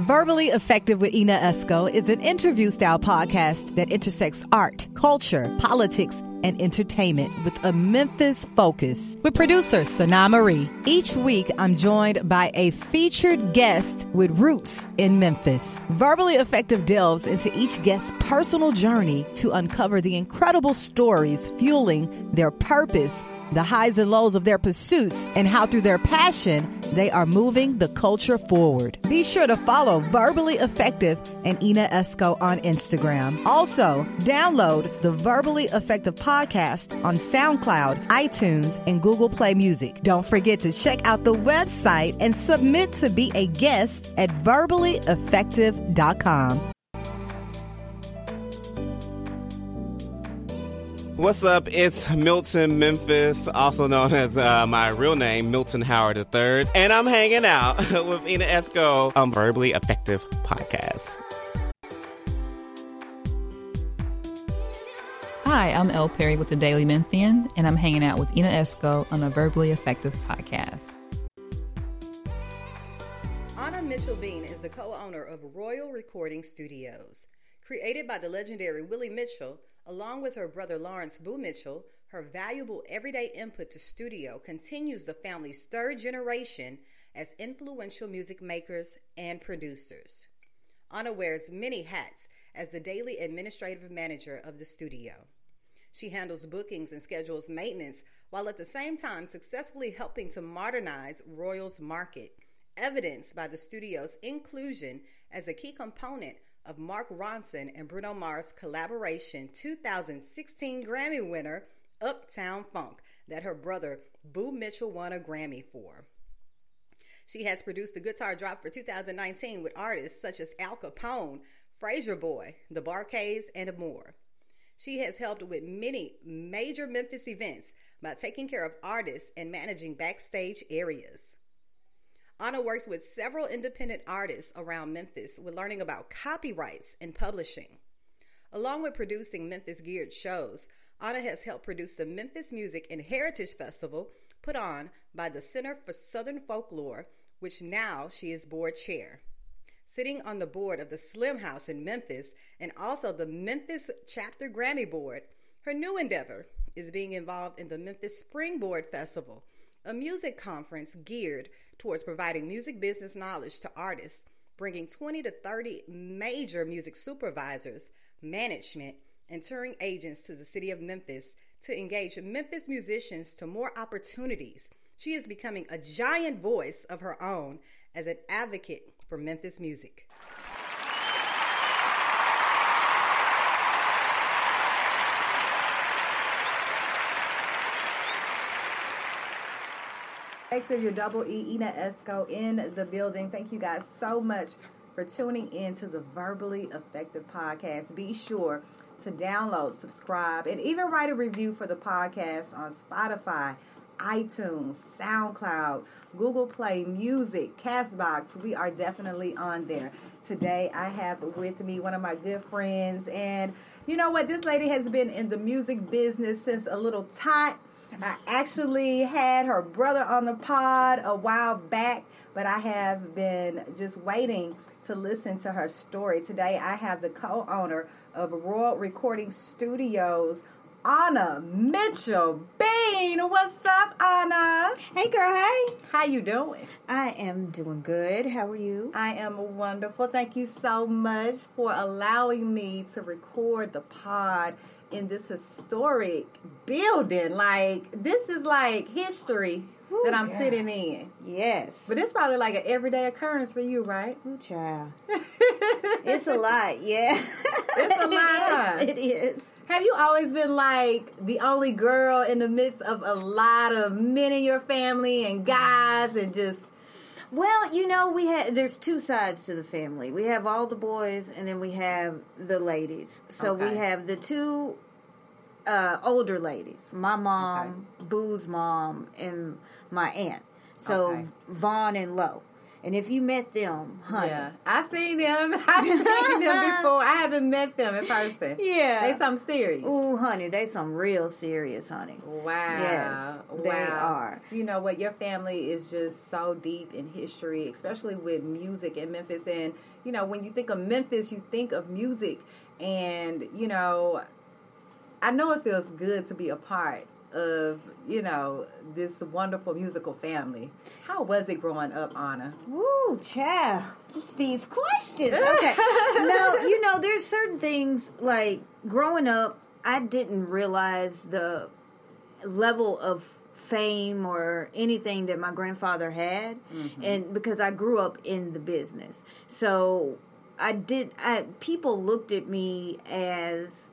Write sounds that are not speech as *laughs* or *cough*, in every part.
Verbally Effective with Ina Esco is an interview style podcast that intersects art, culture, politics, and entertainment with a Memphis focus. With producer Sana Marie. Each week, I'm joined by a featured guest with roots in Memphis. Verbally Effective delves into each guest's personal journey to uncover the incredible stories fueling their purpose the highs and lows of their pursuits, and how through their passion they are moving the culture forward. Be sure to follow Verbally Effective and Ina Esco on Instagram. Also, download the Verbally Effective podcast on SoundCloud, iTunes, and Google Play Music. Don't forget to check out the website and submit to be a guest at verballyeffective.com. What's up? It's Milton Memphis, also known as uh, my real name, Milton Howard III, and I'm hanging out *laughs* with Ina Esco on Verbally Effective Podcast. Hi, I'm Elle Perry with the Daily Memphian, and I'm hanging out with Ina Esco on a Verbally Effective Podcast. Anna Mitchell Bean is the co-owner of Royal Recording Studios. Created by the legendary Willie Mitchell, Along with her brother Lawrence Boo Mitchell, her valuable everyday input to studio continues the family's third generation as influential music makers and producers. Anna wears many hats as the daily administrative manager of the studio. She handles bookings and schedules maintenance while at the same time successfully helping to modernize Royal's market, evidenced by the studio's inclusion as a key component of Mark Ronson and Bruno Mars' collaboration 2016 Grammy winner, Uptown Funk, that her brother Boo Mitchell won a Grammy for. She has produced the guitar drop for 2019 with artists such as Al Kapone, Frayser Boy, The Bar-Kays, and more. She has helped with many major Memphis events by taking care of artists and managing backstage areas. Anna works with several independent artists around Memphis with learning about copyrights and publishing. Along with producing Memphis geared shows, Anna has helped produce the Memphis Music and Heritage Festival put on by the Center for Southern Folklore, which now she is board chair. Sitting on the board of the Slim House in Memphis and also the Memphis Chapter Grammy Board, her new endeavor is being involved in the Memphis Springboard Festival, a music conference geared towards providing music business knowledge to artists, bringing 20 to 30 major music supervisors, management, and touring agents to the city of Memphis to engage Memphis musicians to more opportunities. She is becoming a giant voice of her own as an advocate for Memphis music. Effective, your double E, Ina Esco in the building. Thank you guys so much for tuning in to the Verbally Effective podcast. Be sure to download, subscribe, and even write a review for the podcast on Spotify, iTunes, SoundCloud, Google Play Music, Castbox. We are definitely on there. Today I have with me one of my good friends and you know what? This lady has been in the music business since a little tot I actually had her brother on the pod a while back, but I have been just waiting to listen to her story. Today I have the co-owner of Royal Recording Studios, Anna Mitchell Bean. What's up, Anna? Hey girl, hey. How you doing? I am doing good. How are you? I am wonderful. Thank you so much for allowing me to record the pod in this historic building. Like this is like history Ooh, that I'm God. sitting in. Yes. But it's probably like an everyday occurrence for you, right? Ooh, child. *laughs* it's a lot, yeah. It's a *laughs* lot. it is. Have you always been like the only girl in the midst of a lot of men in your family and guys and just well, you know, we have there's two sides to the family. We have all the boys, and then we have the ladies. So okay. we have the two uh, older ladies, my mom, okay. Boo's mom, and my aunt. So okay. Vaughn and Lowe. And if you met them, honey. Yeah, I seen them. *laughs* I seen them before. I haven't met them in person. Yeah. They some serious. Ooh, honey, they some real serious, honey. Wow. Yes, they are. You know what? Your family is just so deep in history, especially with music in Memphis. And, you know, when you think of Memphis, you think of music. And, you know, I know it feels good to be a part of, you know, this wonderful musical family. How was it growing up, Anna? Woo, child. Just these questions. *laughs* Okay. no, you know, there's certain things like growing up, I didn't realize the level of fame or anything that my grandfather had mm-hmm. and because I grew up in the business. So I did I people looked at me as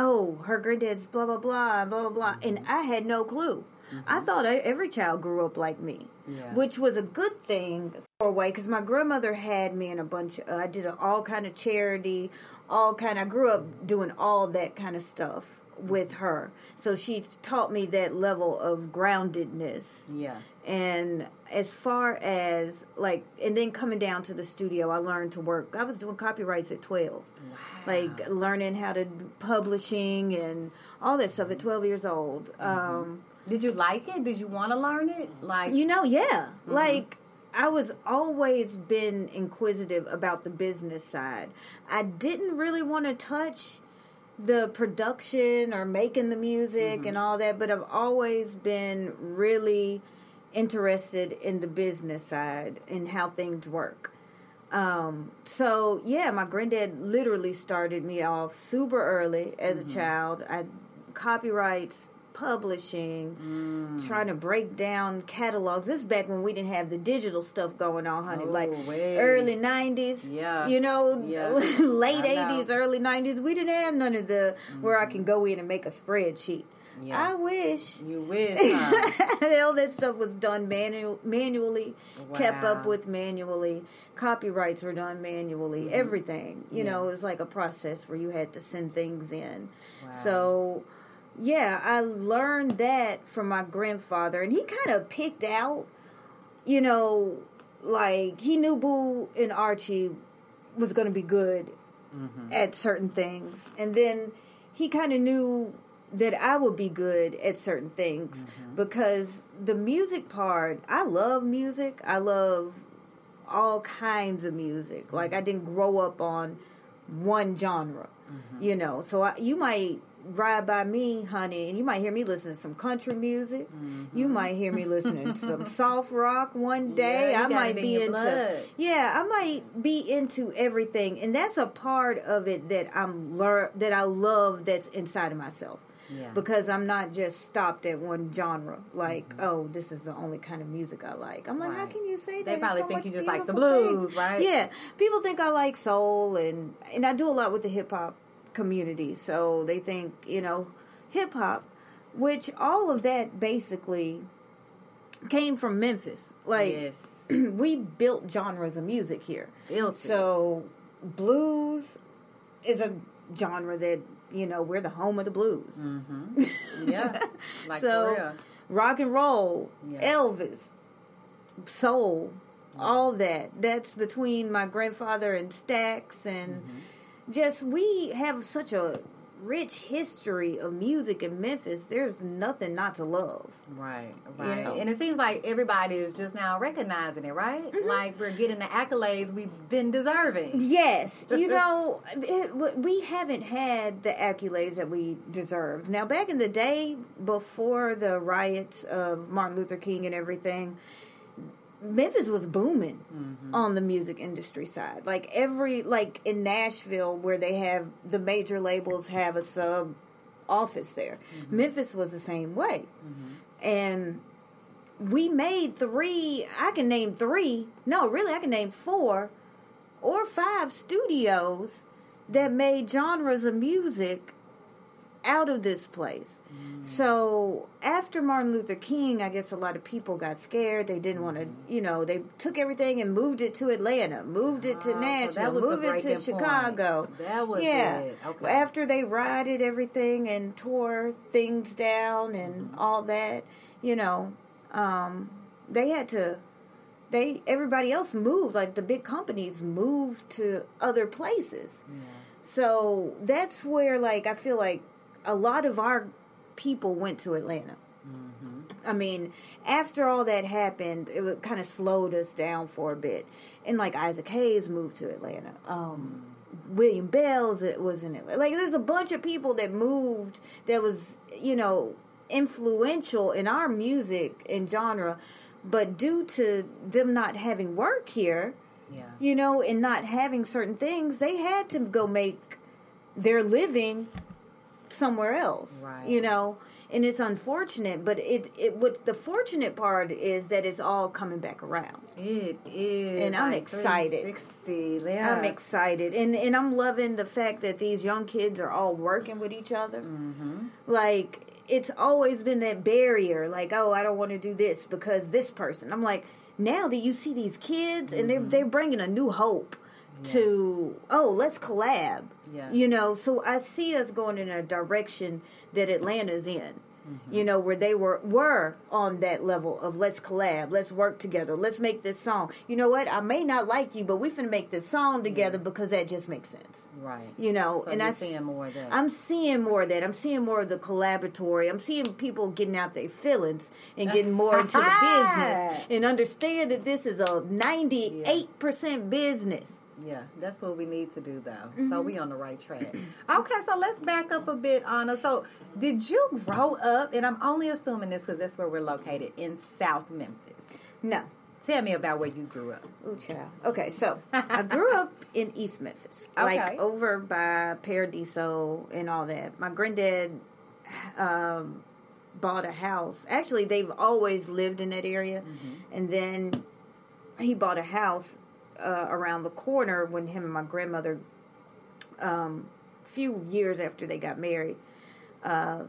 oh, her granddad's blah blah blah blah blah blah, and mm-hmm. I had no clue. I mm-hmm. thought every child grew up like me, Yeah. which was a good thing for a way because my grandmother had me in a bunch. Of, I did all kind of charity, all kind. I grew up mm-hmm. doing all that kind of stuff with her, so she taught me that level of groundedness. Yeah. And as far as like, and then coming down to the studio, I learned to work. I was doing copyrights at twelve like learning how to publishing and all that stuff at mm-hmm. 12 years old. Mm-hmm. Um Did you like it? Did you want to learn it? Like, you know yeah. Mm-hmm. Like i was always been inquisitive about the business side. I didn't really want to touch the production or making the music and all that but i've always been really interested in the business side and how things work um, so yeah, my granddad literally started me off super early as Mm-hmm. a child. I copyrights, publishing, Mm. trying to break down catalogs. This is back when we didn't have the digital stuff going on, honey. Oh, like way. early nineties. Yeah. You know, Yeah. *laughs* late I know. Mm-hmm. eighties, early nineties. We didn't have none of the where I can go in and make a spreadsheet. Yeah. I wish you wish, huh? *laughs* all that stuff was done manual, manually, kept up with manually. Copyrights were done manually. Mm-hmm. Everything, you know, it was like a process where you had to send things in. So, yeah, I learned that from my grandfather, and he kind of picked out, you know, like he knew Boo and Archie was going to be good mm-hmm. at certain things, and then he kind of knew that I would be good at certain things mm-hmm. because the music part, I love music. I love all kinds of music. Mm-hmm. Like I didn't grow up on one genre, mm-hmm. you know. So I, you might ride by me, honey, and you might hear me listening to some country music. You might hear me listening to some *laughs* soft rock one day. Yeah, I might it in be into blood. yeah, I might be into everything, and that's a part of it that I'm learn that I love that's inside of myself. Yeah. Because I'm not just stopped at one genre. Like, oh, this is the only kind of music I like. I'm like, how Mm-hmm. Can you say that? They probably so think you just like the blues, things. right? Yeah, people think I like soul, and and I do a lot with the hip hop community. So they think you know hip hop, which all of that basically came from Memphis. Like yes. *clears throat* we built genres of music here. Built it. So blues is a genre that you know we're the home of the blues. Yeah. *laughs* Like so rock and roll, Yeah. Elvis, soul, all that. That's between my grandfather and Stax, and Mm-hmm. just we have such a rich history of music in Memphis. There's nothing not to love. Right, right. know. And it seems like everybody is just now recognizing it, right? Mm-hmm. Like we're getting the accolades we've been deserving. Yes, *laughs* you know, it, we haven't had the accolades that we deserved. Now, back in the day, before the riots of Martin Luther King and everything, Memphis was booming mm-hmm. on the music industry side. Like every, like in Nashville, where they have the major labels have a sub office there. Mm-hmm. Memphis was the same way, mm-hmm. and we made three. I can name three. No, really, I can name four or five studios that made genres of music out of this place. So after Martin Luther King, I guess a lot of people got scared. They didn't want to, you know, they took everything and moved it to Atlanta, moved it to Ah, so Nashville, that moved it to point. Chicago. That was yeah. it. Okay. After they rioted everything and tore things down and Mm-hmm. all that, you know, um, they had to they everybody else moved. Like the big companies moved to other places. So that's where like I feel like a lot of our people went to Atlanta. I mean, after all that happened, it kind of slowed us down for a bit. And like Isaac Hayes moved to Atlanta. Um, William Bell's it was in Atlanta. Like there's a bunch of people that moved that was you know influential in our music and genre, but due to them not having work here, Yeah. you know, and not having certain things, they had to go make their living somewhere else. Right. You know, and it's unfortunate, but it it what the fortunate part is that it's all coming back around. It is. And I'm like excited. 360. Yeah. I'm excited, and and I'm loving the fact that these young kids are all working with each other. Mm-hmm. Like it's always been that barrier, like oh, I don't want to do this because this person. I'm like, now that you see these kids, and they're they're bringing a new hope to oh, let's collab. Yeah. You know, so I see us going in a direction that Atlanta's in. Mm-hmm. You know, where they were were on that level of let's collab, let's work together, let's make this song. You know what? I may not like you, but we finna make this song together because that just makes sense. Right. You know, So and you're I seeing more of that. I'm seeing more of that. I'm seeing more of the collaboratory. I'm seeing people getting out their feelings and getting more into the *laughs* business and understand that this is a 98% business. Yeah, that's what we need to do, though. Mm-hmm. So we on the right track. *clears throat* okay, so let's back up a bit, Anna. So, did you grow up? And I'm only assuming this because that's where we're located in South Memphis. No. Tell me about where you grew up. Ooh, child. Okay, so I grew *laughs* up in East Memphis, Okay. like over by Paradiso and all that. My granddad um, bought a house. Actually, they've always lived in that area, and then he bought a house uh, around the corner when him and my grandmother, um, few years after they got married, uh,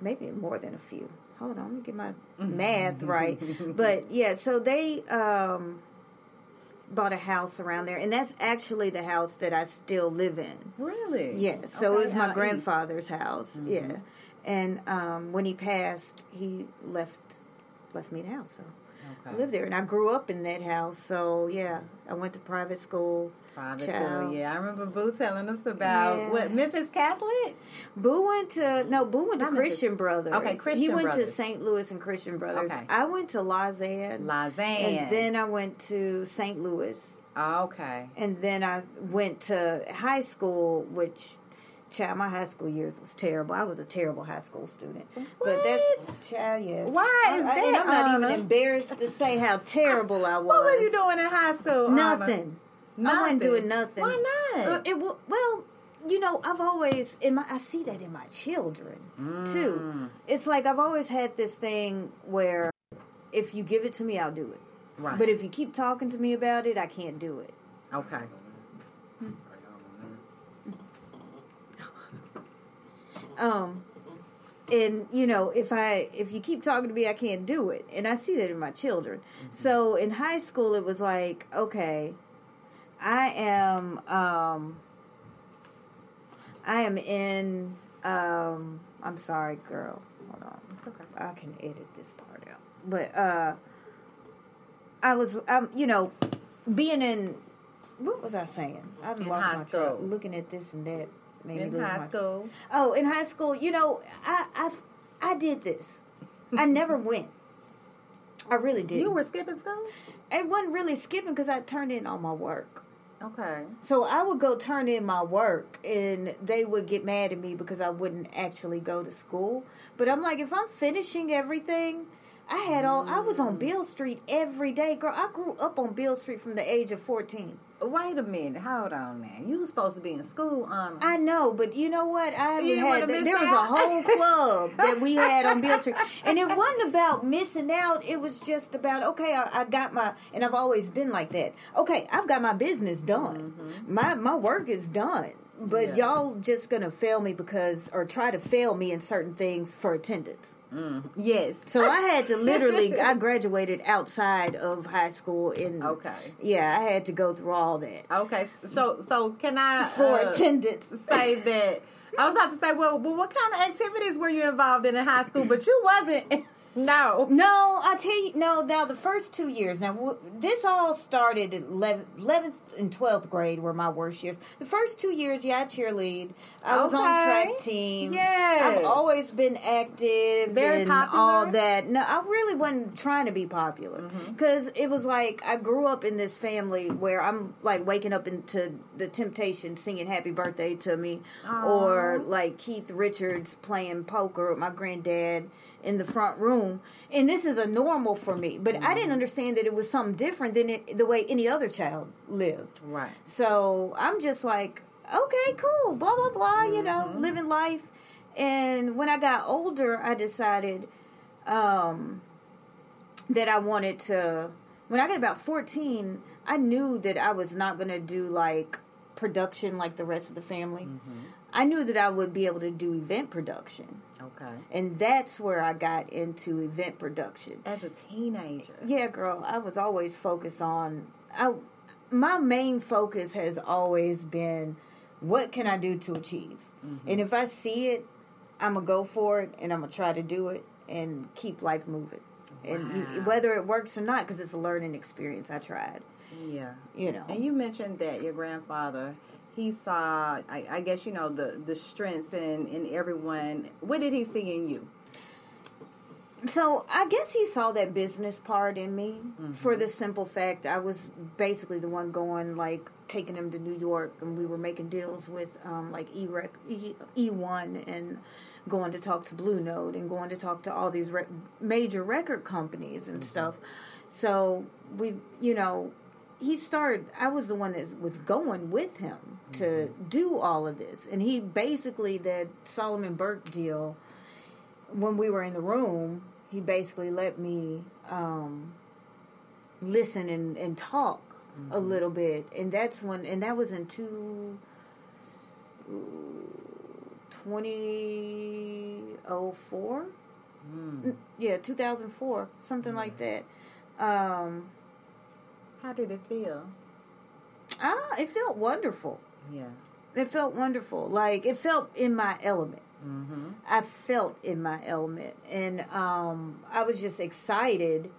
maybe more than a few. Hold on, let me get my *laughs* math right. But yeah, so they um, bought a house around there, and that's actually the house that I still live in. Really? Yeah. so it was my grandfather's house. Yeah, and um, when he passed, he left left me the house. So I Okay. lived there, and I grew up in that house. So yeah, I went to private school. Private Child. school, yeah. I remember Boo telling us about Yeah. what Memphis Catholic. Boo went to no, Boo went to Not Memphis. Christian Brothers. Okay, Christian. He went Brothers. to St. Louis and Christian Brothers. Okay. I went to Lausanne. Lausanne. And then I went to St. Louis. okay. And then I went to high school, which, child, my high school years was terrible. I was a terrible high school student. But that's, child, yes. Why I- is I- and that, I'm not Anna? even embarrassed to say how terrible I was. What were you doing in high school? Anna? Nothing. I wasn't Nothing? doing nothing. Why not? Uh, it well, you know, I've always in my I see that in my children Mm. too. It's like I've always had this thing where if you give it to me, I'll do it. Right. But if you keep talking to me about it, I can't do it. Okay. Um and you know, if I if you keep talking to me, I can't do it. And I see that in my children. So in high school it was like, okay, I am um I am in um I'm sorry, girl. Hold on. It's okay. I can edit this part out. But uh I was um you know being in what was I saying? I In lost my track. Looking at this and that made In me lose high my school. Oh, in high school, you know, I I I did this. I *laughs* never went. I really did. You were skipping school? It wasn't really skipping because I turned in all my work. Okay. So I would go turn in my work, and they would get mad at me because I wouldn't actually go to school. But I'm like, if I'm finishing everything, I had all. I was on Beale Street every day, girl. I grew up on Beale Street from the age of 14. Wait a minute. Hold on now. You were supposed to be in school on. I know, but you know what? I had there was a whole club that we *laughs* had on Beale Street, and it wasn't about missing out. It was just about okay, I, I got my, and I've always been like that. Okay, I've got my business done. Mm-hmm. My my work is done. But Yeah. y'all just gonna fail me because, or try to fail me in certain things for attendance. yes. So I had to literally, *laughs* I graduated outside of high school in. Okay. Yeah, I had to go through all that Okay. So so can I for uh, attendance. say that? I was about to say, well, well, what kind of activities were you involved in in high school? But you wasn't. No. No, I tell you, no. Now the first two years. Now w- this all started at 11th and twelfth grade were my worst years. The first two years, yeah, I cheerlead. I was on track team. Yeah. I've always been active Very and popular? all that. No, I really wasn't trying to be popular Mm-hmm. because it was like I grew up in this family where I'm like waking up into the Temptation singing "Happy Birthday" to me, or like Keith Richards playing poker with my granddad in the front room, and this is a normal for me. But I Mm-hmm. didn't understand that it was something different than it, the way any other child lived. Right. So I'm just like, okay, cool, blah blah blah, you know, Mm-hmm. living life. And when I got older, I decided um, that I wanted to. When I got about 14, I knew that I was not going to do like production like the rest of the family. Mm-hmm. I knew that I would be able to do event production. Okay. And that's where I got into event production. As a teenager. Yeah, girl, I was always focused on I my main focus has always been what can I do to achieve? Mm-hmm. And if I see it, I'm going to go for it and I'm going to try to do it and keep life moving. And you, whether it works or not cuz it's a learning experience, I tried, Yeah. you know. And you mentioned that your grandfather, he saw, I, I guess you know the the strengths in in everyone. What did he see in you? So I guess he saw that business part in me for the simple fact I was basically the one going like taking him to New York and we were making deals with um, like E E E1 and going to talk to Blue Note and going to talk to all these re- major record companies and stuff. So we, you know, he started. I was the one that was going with him to do all of this, and he basically that Solomon Burke deal when we were in the room, he basically let me um, listen and, and talk a little bit, and that's when, and that was in two. 2004 N- yeah 2004 something like that. Um How did it feel? ah it felt wonderful Yeah. it felt wonderful like it felt in my element Mm-hmm. I felt in my element, and um, I was just excited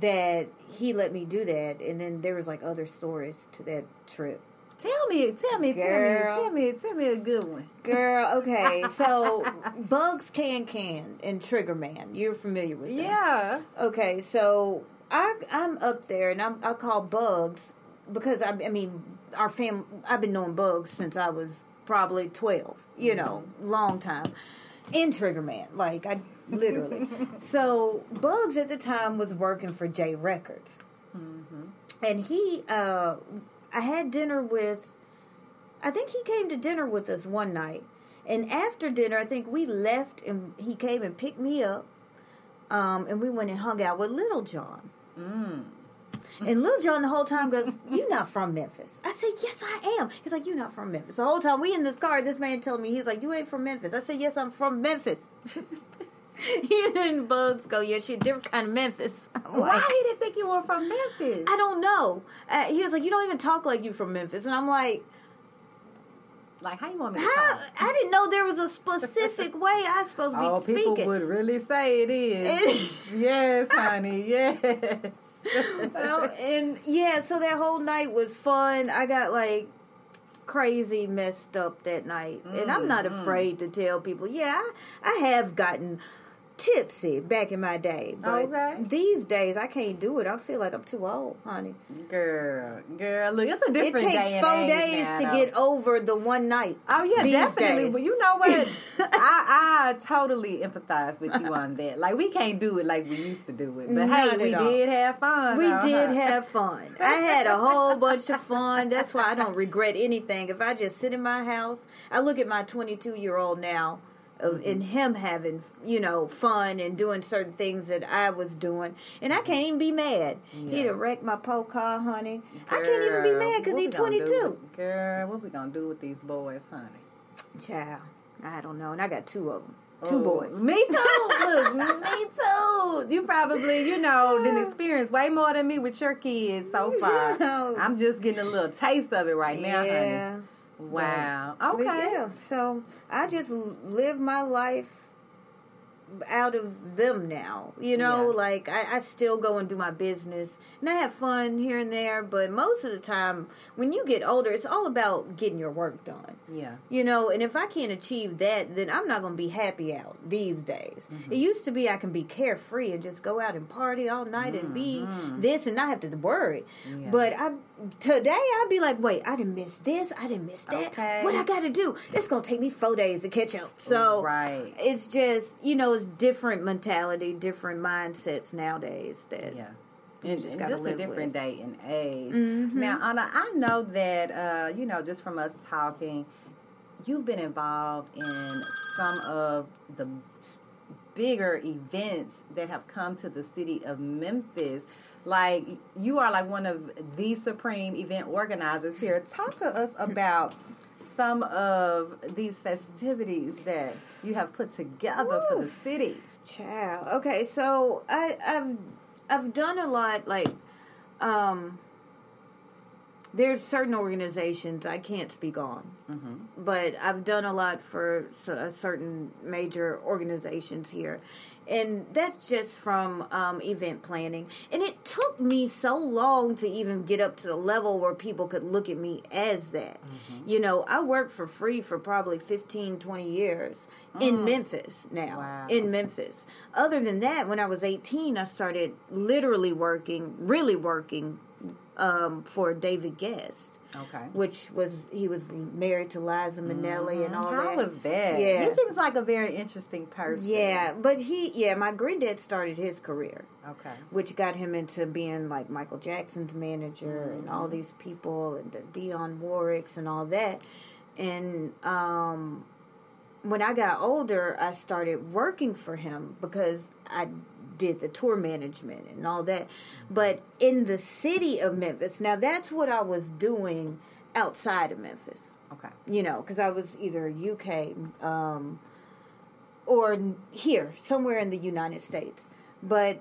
that he let me do that. And then there was like other stories to that trip. Tell me, tell me, Girl. tell me, tell me, tell me a good one. Girl, okay, *laughs* so Bugs Can Can and Trigger Man, you're familiar with them. Yeah. Okay, so I I'm up there and I'm I call Bugs because I, I mean our fam I've been knowing Bugs since I was probably twelve, you know, long time. In Trigger Man, like I literally. *laughs* so Bugs at the time was working for J Records, and he uh I had dinner with. I think he came to dinner with us one night, and after dinner, I think we left and he came and picked me up um, and we went and hung out with Lil Jon. And Lil Jon the whole time goes, "You not from Memphis?" I said, "Yes, I am." He's like, "You not from Memphis?" The whole time we in this car, this man telling me he's like, "You ain't from Memphis." I said, "Yes, I'm from Memphis." *laughs* he and Bugs go, "Yeah, she a different kind of Memphis." *laughs* I'm Why like, he didn't think you were from Memphis? I don't know. Uh, he was like, "You don't even talk like you from Memphis," and I'm like, Like, how you want me to "How? talk? I didn't know there was a specific way I supposed to be Oh, people would really say it is. *laughs* yes, honey. Yes. well, and yeah, so that whole night was fun. I got like crazy messed up that night, and I'm not Mm-hmm. afraid to tell people. Yeah, I, I have gotten tipsy back in my day, but Okay. these days I can't do it. I feel like I'm too old, honey. Girl, girl, look, it's a different day It takes four days now, to though. get over the one night. Oh yeah, definitely. days. But you know what? *laughs* I I totally empathize with you on that. Like we can't do it like we used to do it. But Not hey, we all. did have fun. We though, did huh? have fun. I had a whole bunch of fun. That's why I don't regret anything. If I just sit in my house, I look at my 22 year old now, of mm-hmm. and him having you know fun and doing certain things that I was doing, and I mm-hmm. can't even be mad. He'd have wrecked my po car, honey. I can't even be mad because he's we gonna do 22. with- Girl, what we gonna do with these boys, honey? Child, I don't know, and I got two of them, two Oh, boys. Me too. Look, me *laughs* too. You probably, you know, didn't experience way more than me with your kids so *laughs* far. I'm just getting a little taste of it right now, yeah. honey. Wow. But Okay. yeah, so I just live my life out of them now. You know, Yeah. like I, I still go and do my business and I have fun here and there, but most of the time when you get older, it's all about getting your work done. Yeah. You know, and if I can't achieve that, then I'm not going to be happy out these days. It mm-hmm. used to be I can be carefree and just go out and party all night and be mm-hmm. this and not have to worry. Yeah. But I today I'd be like, wait, I didn't miss this, I didn't miss that. Okay. What I got to do? It's going to take me four days to catch up. So Right. it's just you know, it's different mentality, different mindsets nowadays. That Yeah. You And just gotta just a different with. day and age. Mm-hmm. Now, Anna, I know that uh, you know just from us talking, you've been involved in some of the bigger events that have come to the city of Memphis. Like you are like one of the supreme event organizers here. Talk to us about some of these festivities that you have put together for the city. Child. Okay, so I, I've I've done a lot. Like, um, there's certain organizations I can't speak on, but I've done a lot for s- uh, certain major organizations here, and that's just from um, event planning. And it took me so long to even get up to the level where people could look at me as that. You know, I worked for free for probably 15, 20 years in Memphis now. Wow. In Memphis. Other than that, when I was 18, I started literally working, really working um, for David Gest. Okay. Which was he was married to Liza Minnelli and all Mm-hmm. How that. was that? Yeah. He seems like a very interesting person. Yeah, but he yeah, my granddad started his career, Okay. which got him into being like Michael Jackson's manager and all these people and the Dionne Warwicks and all that. And um when I got older, I started working for him because I did the tour management and all that. But in the city of Memphis, now that's what I was doing outside of Memphis Okay. you know, because I was either UK um, or here, somewhere in the United States. But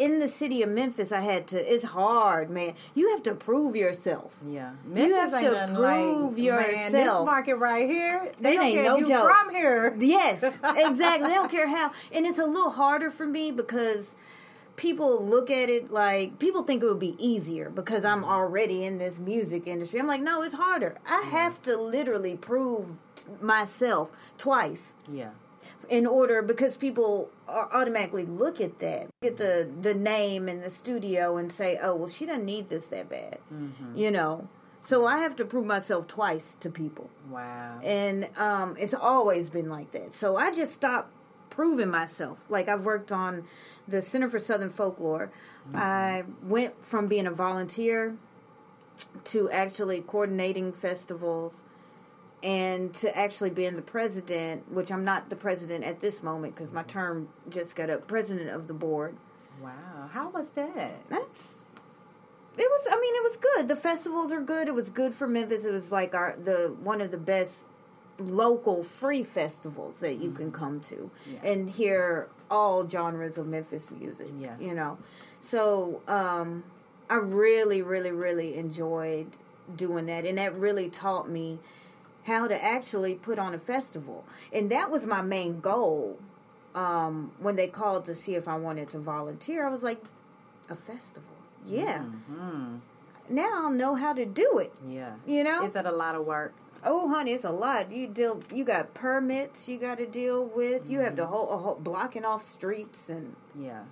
in the city of Memphis, I had to. It's hard, man. You have to prove yourself. Yeah. You have ain't to prove Man, this market right here, they don't ain't care no joke. from here. Yes, *laughs* exactly. they don't care how. And it's a little harder for me because people look at it like people think it would be easier because I'm mm-hmm. already in this music industry. I'm like, no, it's harder. I have to literally prove t- myself twice Yeah. In order because people automatically look at that, get the the name and the studio and say, oh, well, she doesn't need this that bad, you know. So I have to prove myself twice to people Wow. and um, it's always been like that. So I just stopped proving myself. Like I've worked on the Center for Southern Folklore. I went from being a volunteer to actually coordinating festivals and to actually being the president, which I'm not the president at this moment because my term just got up, president of the board. wow. How was that? That's it was I mean it was good. The festivals are good. It was good for Memphis. It was like our the one of the best local free festivals that you can come to Yeah. and hear all genres of Memphis music. Yeah. You know. So um I really, really, really enjoyed doing that and that really taught me how to actually put on a festival. And that was my main goal. Um, when they called to see if I wanted to volunteer, I was like, a festival. Yeah. Now I'll know how to do it. Yeah. You know? Is that a lot of work? Oh, honey, it's a lot. You deal. You got permits you got to deal with. You have the whole, a whole blocking off streets and Yeah.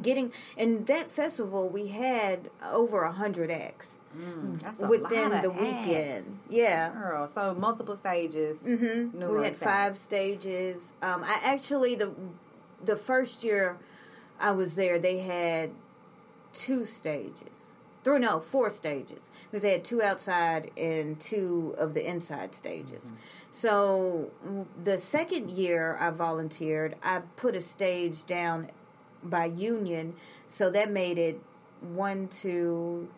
getting. And that festival, we had over a hundred acts A within the weekend. Yeah. Girl, so multiple stages. Mm-hmm. We had five stages. Um, I actually the the first year I was there, they had two stages. Three, no, four stages because they had two outside and two of the inside stages. So the second year I volunteered, I put a stage down by Union, so that made it one, two,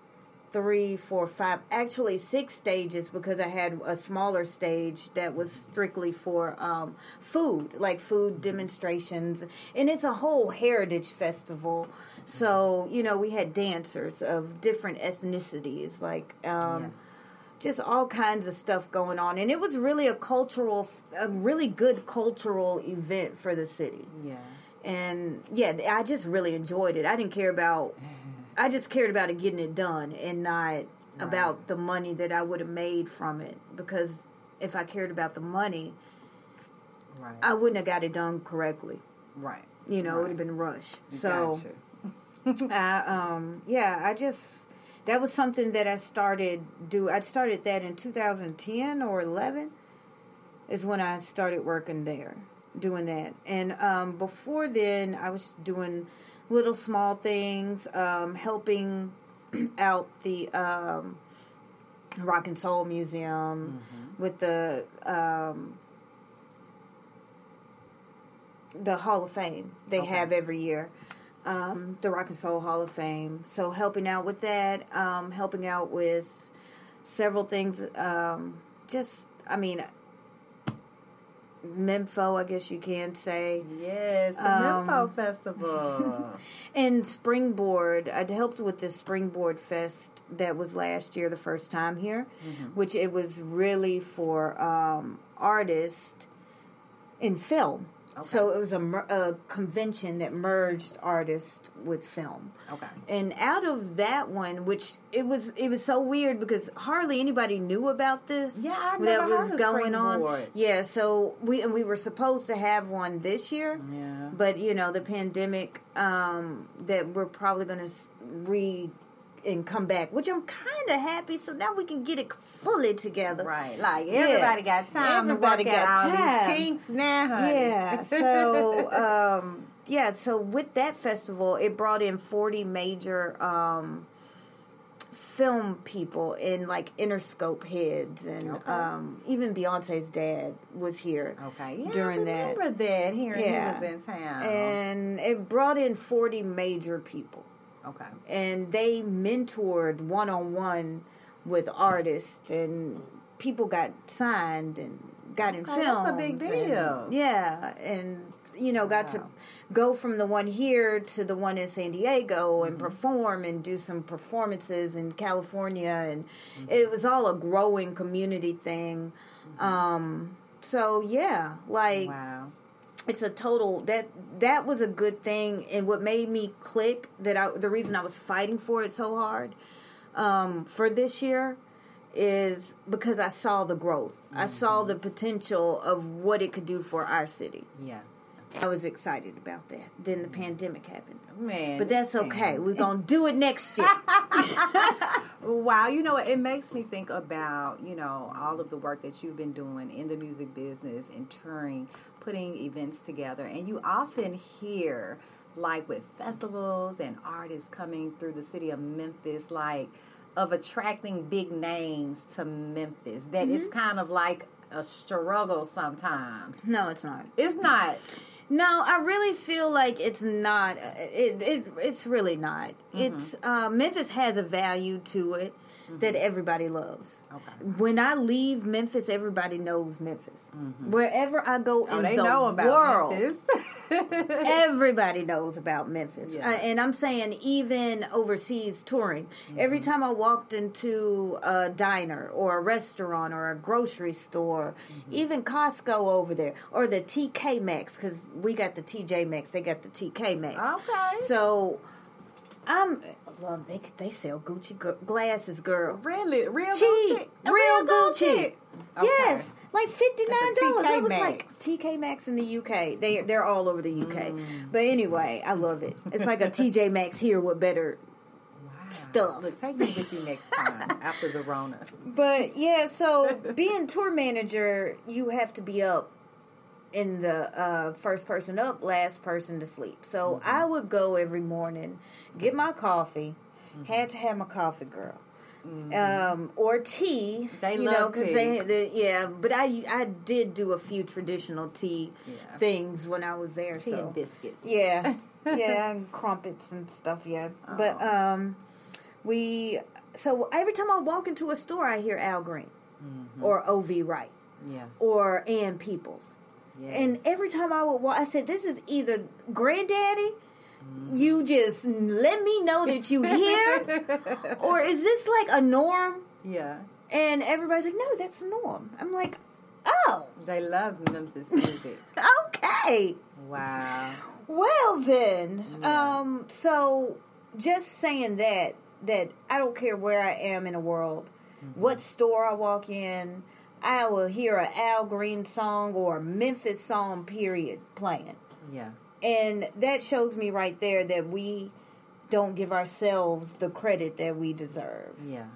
three, four, five, actually six stages because I had a smaller stage that was strictly for um, food, like food demonstrations. And it's a whole heritage festival. So, you know, we had dancers of different ethnicities, like um, just all kinds of stuff going on, and it was really a cultural, a really good cultural event for the city. Yeah. And yeah, I just really enjoyed it. I didn't care about, *laughs* I just cared about it getting it done and not about the money that I would have made from it. Because if I cared about the money, Right. I wouldn't have got it done correctly. right. You know, it would have been rushed. So, *laughs* I, um, yeah, I just that was something that I started do. I started that in 2010 or 11 is when I started working there, doing that. And um, before then, I was doing little small things, um, helping *clears throat* out the um, Rock and Soul Museum with the um, the Hall of Fame they Okay. have every year. Um, the Rock and Soul Hall of Fame. So helping out with that, um, helping out with several things. Um, just, I mean, Memphis, I guess you can say. Yes, the Um, Memphis Festival. *laughs* And Springboard, I helped with the Springboard Fest that was last year, the first time here, which it was really for um, artists in film. So it was a, a convention that merged artists with film. Okay. And out of that one, which it was, it was so weird because hardly anybody knew about this. Yeah, I that was going on. Springboard. Yeah, so we and we were supposed to have one this year. Yeah. But you know, the pandemic um, that we're probably going to re and come back, which I'm kind of happy. So now we can get it fully together. Right. Like everybody got time Everybody got out time. these kinks now, honey. Yeah. *laughs* So um, yeah. So with that festival, it brought in 40 major. Um, film people and like Interscope heads and Okay. um, even Beyonce's dad was here Okay. Yeah, during I that. remember that here Yeah. he was in town. And it brought in 40 major people. Okay. And they mentored one on one with artists, and people got signed and got in Okay, films. that's a big and- deal. yeah. And, you know, got to go from the one here to the one in San Diego and Mm-hmm. perform and do some performances in California. And Mm-hmm. it was all a growing community thing. Um, so, yeah, like Wow. It's a total that that was a good thing and what made me click that I the reason I was fighting for it so hard um, for this year is because I saw the growth. I saw the potential of what it could do for our city. Yeah. I was excited about that. Then the pandemic happened. Man. But that's man. okay. We're going to do it next year. *laughs* Wow, you know, it makes me think about, you know, all of the work that you've been doing in the music business and touring, putting events together. And you often hear, like with festivals and artists coming through the city of Memphis, like of attracting big names to Memphis, That it's kind of like a struggle sometimes. no, it's not. It's not. No, I really feel like it's not. It, it it's really not. It's uh, Memphis has a value to it that everybody loves. Okay. When I leave Memphis, everybody knows Memphis. Wherever I go Oh, in they the know about world, Memphis. *laughs* everybody knows about Memphis. Yeah. Uh, and I'm saying even overseas touring. Every Mm-hmm. time I walked into a diner or a restaurant or a grocery store, Mm-hmm. even Costco over there or the TK Maxx because we got the TJ Maxx, they got the TK Maxx. Okay. So I'm love they they sell Gucci gu- glasses, girl. really? Real Cheap, Gucci? real Gucci. Okay. Yes, like fifty nine dollars. That was like TK Maxx in the UK. They they're all over the UK. Mm. But anyway, I love it. It's like a *laughs* TJ Maxx here with better. Stuff. Look, take me with you next time *laughs* after the Rona. But yeah, so being tour manager, you have to be up in the uh, first person up, last person to sleep. So Mm-hmm. I would go every morning, get my coffee. Mm-hmm. Had to have my coffee, girl. Um, or tea, They you love know, because tea. they, they, yeah. But I, I did do a few traditional tea Yeah. things when I was there. Tea so and biscuits. yeah, *laughs* yeah, and crumpets and stuff. Yeah, but Oh. um, we so every time I walk into a store, I hear Al Green Mm-hmm. or O.V. Wright Yeah. or Ann Peebles, and every time I would walk, I said, "This is either Granddaddy." You just let me know that you here, *laughs* or is this like a norm? yeah. And everybody's like, no, that's the norm. I'm like, oh, They love Memphis music. *laughs* okay. wow. Well then, Yeah. um, so just saying that that I don't care where I am in the world, Mm-hmm. what store I walk in, I will hear a Al Green song or a Memphis song period playing. Yeah. And that shows me right there that we don't give ourselves the credit that we deserve. Yeah.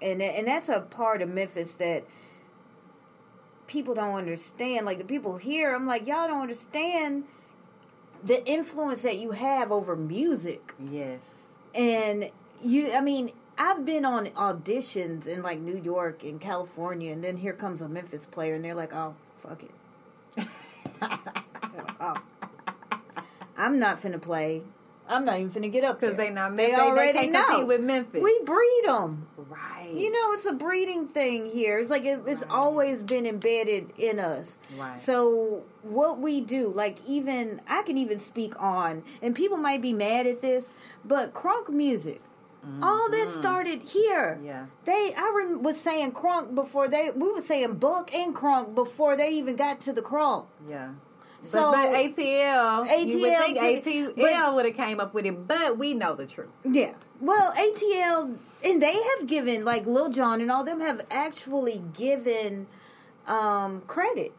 And and that's a part of Memphis that people don't understand. Like the people here, I'm like, y'all don't understand the influence that you have over music. Yes. And you I mean, I've been on auditions in like New York and California and then here comes a Memphis player and they're like, "Oh, fuck it." Like, *laughs* oh. I'm not finna play. I'm not even finna get up Because they not They they, already they know. with Memphis. We breed them. right. You know, it's a breeding thing here. It's like it, it's Right. always been embedded in us. Right. So what we do, like even I can even speak on, and people might be mad at this, but crunk music. All this started here. Mm-hmm. Yeah. They, I rem- was saying crunk before they, we were saying book and crunk before they even got to the crunk. Yeah. So- but, but ATL, you would ATL think ATL would have came up with it, but we know the truth. Yeah. Well, ATL and they have given like Lil Jon and all them have actually given um, credit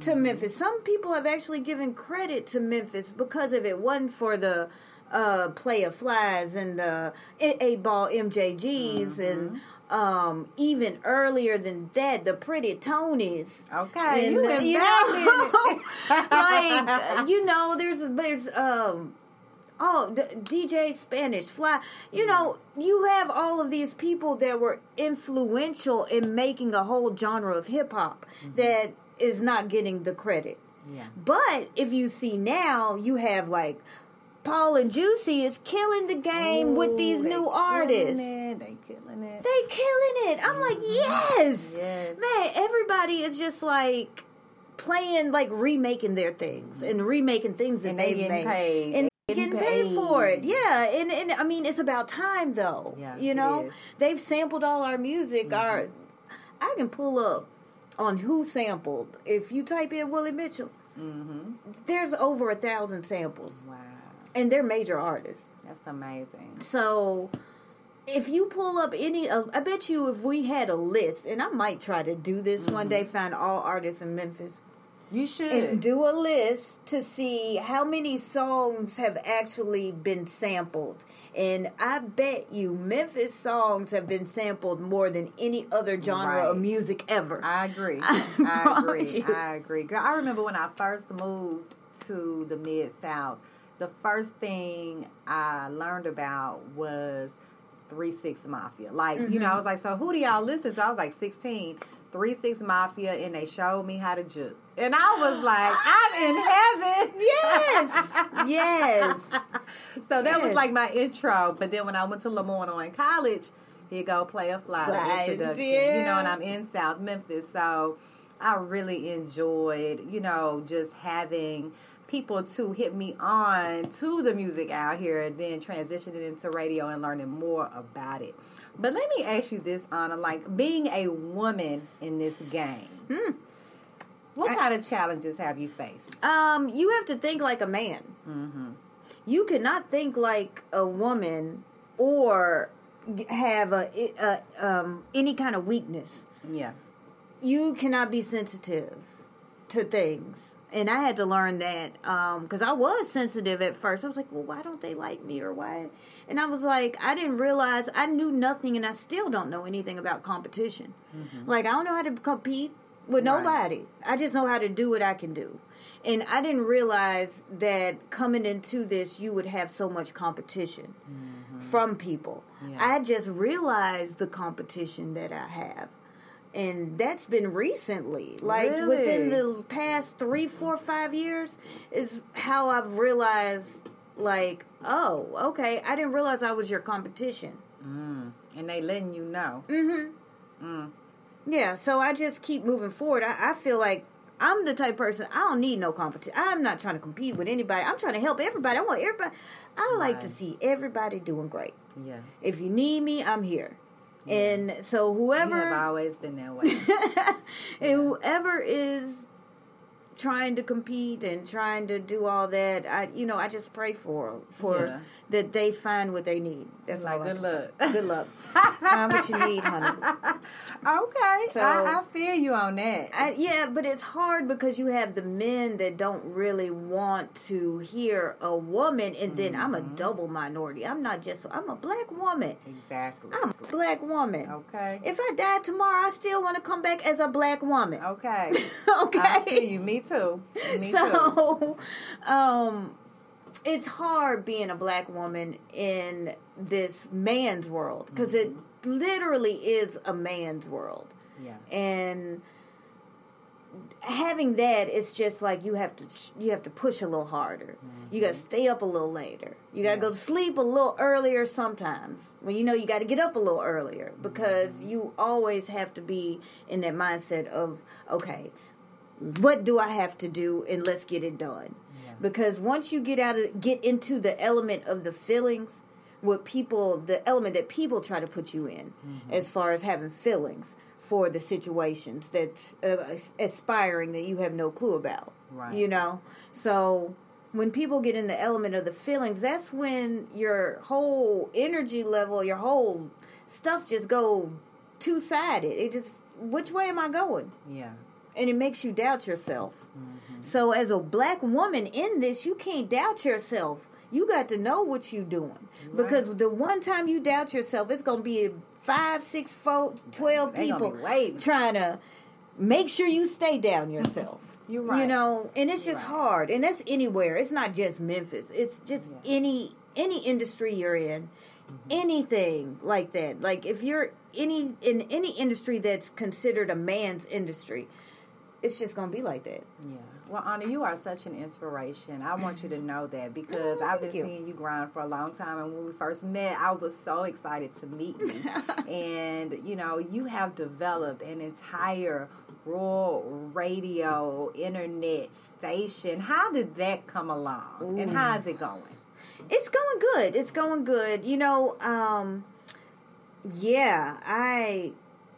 to Memphis. Some people have actually given credit to Memphis because if it wasn't for the uh, Playa Flys and the eight ball MJGs and um, even earlier than that, the pretty Tonys. Okay, And you the- went you know, *laughs* like you know, there's there's um oh the DJ Spanish Fly. You know, you have all of these people that were influential in making a whole genre of hip hop that is not getting the credit. Yeah. But if you see now, you have like Paul and Juicy is killing the game with these new artists. It, they killing it. They killing it. I'm like, yes. Yes. Man, everybody is just like playing like remaking their things and remaking things that And they they've made. paid. And They getting getting paid for it. Yeah. And and I mean it's about time though. Yeah, you know? They've sampled all our music. Mm-hmm. Our I can pull up on who sampled. If you type in Willie Mitchell, mm-hmm. there's over a thousand samples. Wow. And they're major artists. That's amazing. So if you pull up any of, I bet you if we had a list, and I might try to do this one mm-hmm. day, find all artists in Memphis You should. and do a list to see how many songs have actually been sampled. And I bet you Memphis songs have been sampled more than any other genre of music ever. I agree. *laughs* I I, agree. you. I agree. Girl, I remember when I first moved to the Mid South, the first thing I learned about was Three Six Mafia. Like, you know, I mm-hmm. was like, so who do y'all listen to? I was like 16. Three Six Mafia, and they showed me how to juke. And I was *gasps* like, I'm in heaven. yes, yes. *laughs* So that was like my intro. But then when I went to Lemoyne in college, here go Playa Fly, introduction. yeah. You know, and I'm in South Memphis, so I really enjoyed, you know, just having people to hit me on to the music out here and then transitioning into radio and learning more about it. But let me ask you this, Anna, like being a woman in this game. What I- kind of challenges have you faced? Um, you have to think like a man. You cannot think like a woman or have a, a um, any kind of weakness. Yeah. You cannot be sensitive to things. And I had to learn that um, because I was sensitive at first. I was like, well, why don't they like me or why? And I was like, I didn't realize I knew nothing and I still don't know anything about competition. Mm-hmm. Like, I don't know how to compete with Right. nobody. I just know how to do what I can do. And I didn't realize that coming into this, you would have so much competition mm-hmm. from people. Yeah. I just realized the competition that I have. And that's been recently. Like within the past three, four, five years is how I've realized like, oh, okay, I didn't realize I was your competition. Mm. And they letting you know. Mm-hmm. Mm. Yeah, so I just keep moving forward. I, I feel like I'm the type of person I don't need no competition. I'm not trying to compete with anybody. I'm trying to help everybody. I want everybody. I like to see everybody doing great. Yeah. If you need me, I'm here. And so You have always been that way. *laughs* and whoever is trying to compete and trying to do all that, I you know I just pray for for Yeah. that they find what they need. That's Like, all. Good luck. Good *laughs* luck. find what you need, honey. okay, So- I, I feel you on that. I, yeah, but it's hard because you have the men that don't really want to hear a woman, and then I'm Mm-hmm. a double minority. I'm not just I'm a black woman. exactly. I'm a black woman. Okay. If I die tomorrow, I still want to come back as a black woman. okay. *laughs* okay. I feel you. Me too. *laughs* Me too. so, *laughs* um, it's hard being a black woman in this man's world because it mm-hmm. literally is a man's world, Yeah. and having that, it's just like you have to you have to push a little harder. You got to mm-hmm. stay up a little later. You got to go to sleep a little earlier sometimes. When you know you got to get up a little earlier because mm-hmm. you always have to be in that mindset of okay, what do I have to do and let's get it done. Because once you get out of get into the element of the feelings, what people the element that people try to put you in as far as having feelings for the situations that's uh, aspiring that you have no clue about. Right. You know? So when people get in the element of the feelings, that's when your whole energy level, your whole stuff just go two sided. It just which way am I going? Yeah. And it makes you doubt yourself. Mm-hmm. So, as a black woman in this, you can't doubt yourself. You got to know what you're doing because the one time you doubt yourself, it's gonna be five, six, four, twelve They people trying to make sure you stay down yourself. *laughs* You're right. You know, and it's just Right. hard, and that's anywhere. It's not just Memphis. It's just any any industry you're in, Mm-hmm. anything like that. Like if you're any in any industry that's considered a man's industry, it's just gonna be like that. Yeah. Well, Anna, you are such an inspiration. I want you to know that because Oh, I've been you. seeing you grind for a long time. And when we first met, I was so excited to meet you. *laughs* and, you know, you have developed an entire Royal Radio internet station. How did that come along? And how is it going? It's going good. It's going good. You know, um yeah, I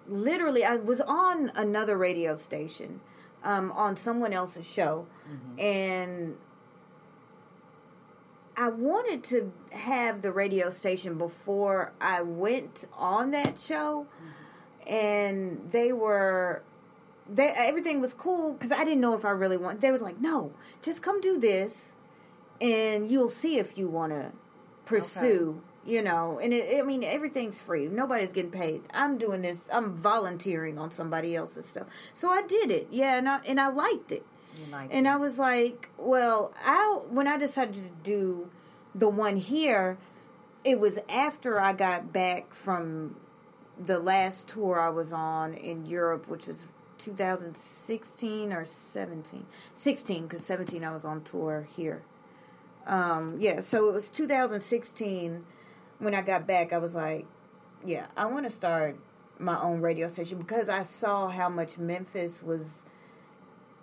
literally I was on another radio station um on someone else's show. And I wanted to have the radio station before I went on that show. And they were they everything was cool cuz I didn't know if I really want they was like no just come do this and you'll see if you want to pursue you know and it, i mean everything's free. Nobody's getting paid. I'm doing this i'm volunteering on somebody else's stuff. So i did it. Yeah and i and i liked it. You like and it? i was like well i when i decided to do the one here it was after i got back from the last tour i was on in europe which was 2016 or 17 16 because 17 i was on tour here. Um, yeah, so it was 2016 when I got back. I was like, yeah, I want to start my own radio station because I saw how much Memphis was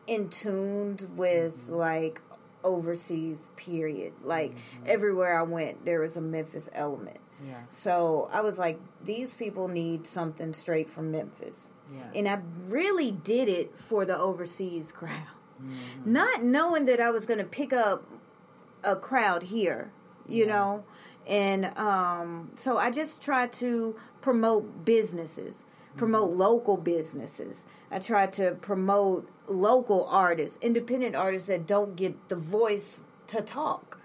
in tuned with mm-hmm. like overseas. Period. Like mm-hmm. everywhere I went, there was a Memphis element. Yeah. So I was like, these people need something straight from Memphis. Yeah. And I really did it for the overseas crowd. Mm-hmm. Not knowing that I was going to pick up a crowd here, you know? And um, so I just try to promote businesses, promote local businesses. I try to promote local artists, independent artists that don't get the voice to talk.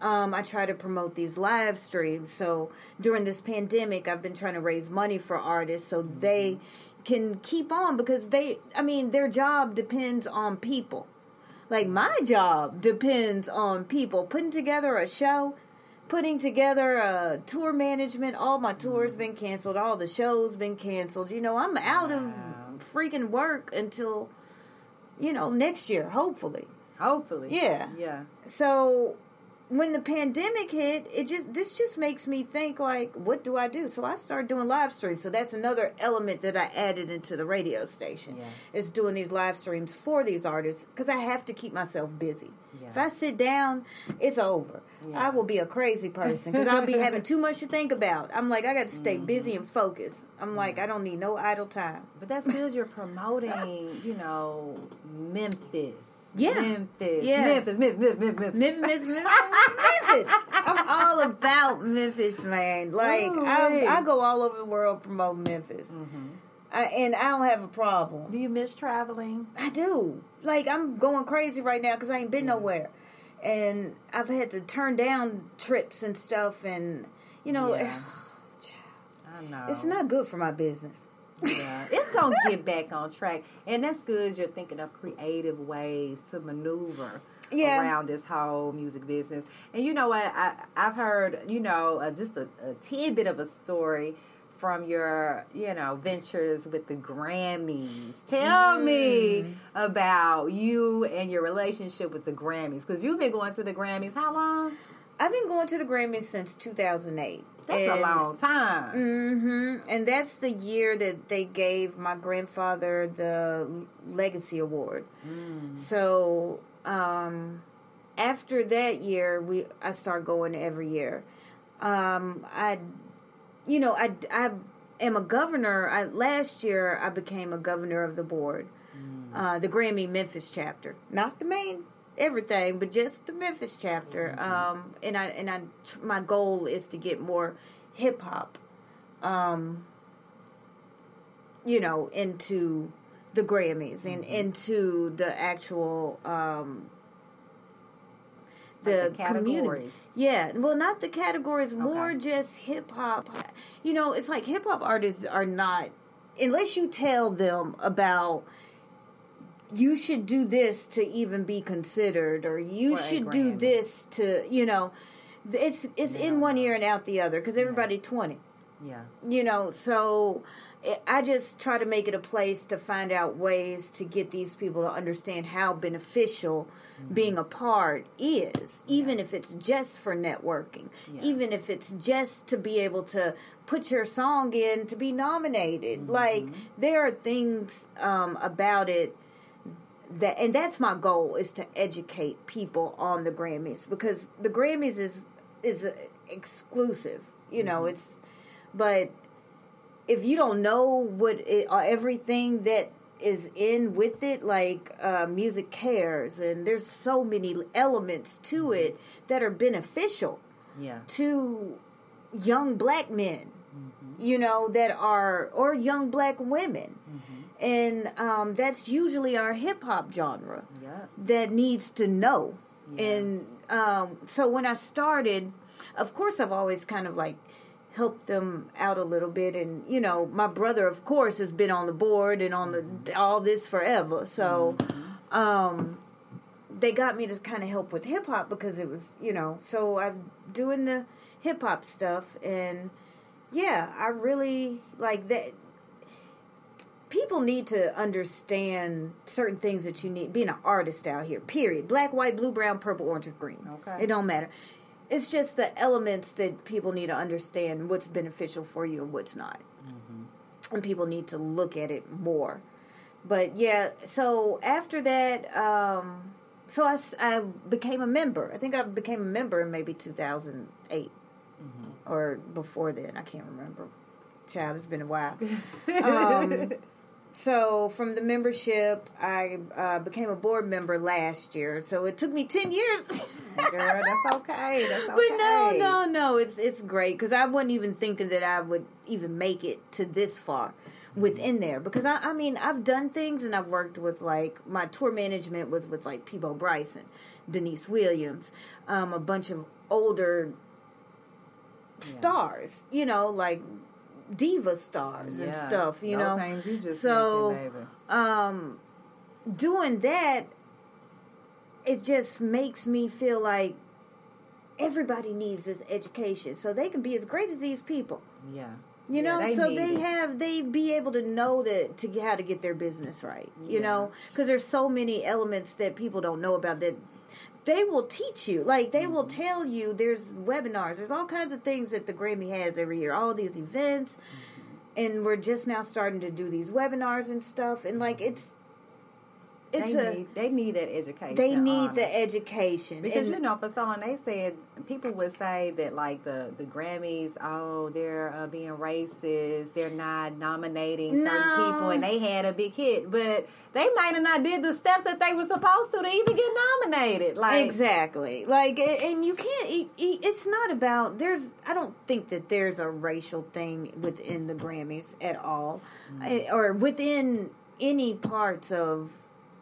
Um, I try to promote these live streams. So during this pandemic, I've been trying to raise money for artists so they can keep on because they, I mean, their job depends on people. Like my job depends on people putting together a show, putting together a tour management. All my tours been canceled. All the shows been canceled. You know, I'm out of freaking work until you know next year, hopefully. Hopefully. Yeah. Yeah. So when the pandemic hit, it just this just makes me think like, what do I do? So I started doing live streams. So that's another element that I added into the radio station. Yeah. Is doing these live streams for these artists because I have to keep myself busy. Yeah. If I sit down, it's over. Yeah. I will be a crazy person because I'll be *laughs* having too much to think about. I'm like, I got to stay Mm-hmm. busy and focused. I'm like, I don't need no idle time. But that's good. You're promoting, you know, Memphis. Yeah. Memphis. Yeah. Memphis. Memphis. Memphis. Memphis. Memphis, Memphis, Memphis. I'm all about Memphis, man. Like Ooh, I. I go all over the world promoting Memphis, mm-hmm. I, and I don't have a problem. Do you miss traveling? I do. Like I'm going crazy right now because I ain't been mm. nowhere, and I've had to turn down trips and stuff, and you know, Yeah. *sighs* I know. it's not good for my business. Yeah, it's gonna get back on track, and that's good. You're thinking of creative ways to maneuver Yeah. around this whole music business. And you know what? I I've heard you know uh, just a, a tidbit of a story from your you know ventures with the Grammys. Tell me Mm. about you and your relationship with the Grammys because you've been going to the Grammys how long? I've been going to the Grammys since 2008. That's a long time. Mm-hmm. And that's the year that they gave my grandfather the Legacy Award. So um, after that year, we I start going every year. Um, I, you know, I I am a governor. I, last year, I became a governor of the board, uh, the Grammy Memphis chapter, not the main everything, but just the Memphis chapter. Um, and I and I my goal is to get more hip hop, um, you know, into the Grammys and into the actual um, the, Like the community. categories. Yeah, well, not the categories, more just hip hop. You know, it's like hip hop artists are not unless you tell them about you should do this to even be considered or you should do this to you know it's it's in one ear and out the other because everybody 20 Yeah. you know so it, i just try to make it a place to find out ways to get these people to understand how beneficial Mm-hmm. being a part is even if it's just for networking Yeah. even if it's just to be able to put your song in to be nominated Mm-hmm. like there are things um, about it that and that's my goal is to educate people on the Grammys because the Grammys is is exclusive you know it's but if you don't know what it, uh, everything that is in with it like uh, MusiCares and there's so many elements to it that are beneficial Yeah. to young black men, you know, that are, or young black women. And um, that's usually our hip hop genre Yeah. that needs to know. Yeah. And um, so when I started, of course, I've always kind of like helped them out a little bit. And, you know, my brother, of course, has been on the board and on the all this forever. So, um, they got me to kind of help with hip hop because it was, you know, so I'm doing the hip hop stuff and yeah, I really like that. People need to understand certain things that you need being an artist out here. Period. Black, white, blue, brown, purple, orange, or green. Okay. It don't matter. It's just the elements that people need to understand what's beneficial for you and what's not. And people need to look at it more but yeah so after that um so I became a member i think i became a member in maybe 2008 or before then i can't remember child it's been a while *laughs* um, so from the membership i uh, became a board member last year so it took me 10 years *laughs* Girl, that's okay. That's okay. but no, no, no. It's it's great because I wasn't even thinking that I would even make it to this far within there because I, I mean I've done things and I've worked with like my tour management was with like Peabo Bryson, Deniece Williams, um, a bunch of older stars, you know, like diva stars and stuff, you Those know. you so mentioned, um doing that it just makes me feel like everybody needs this education so they can be as great as these people Yeah. you Yeah, know so they it. have they be able to know that to how to get their business right you Yeah. know because there's so many elements that people don't know about that they will teach you. Like they will Mm-hmm. tell you there's webinars, there's all kinds of things that the Grammy has every year, all these events. Mm-hmm. And we're just now starting to do these webinars and stuff and like it's it's they a need they need that education. they need the education. Because And- you know, for so long they said people would say that like the the Grammys, oh, they're uh, being racist, they're not nominating certain people, and they had a big hit, but they might have not did the steps that they were supposed to to even get nominated. Like exactly like and you can't it- it- it's not about there's i don't think that there's a racial thing within the grammys at all Mm. Eh, or within any parts of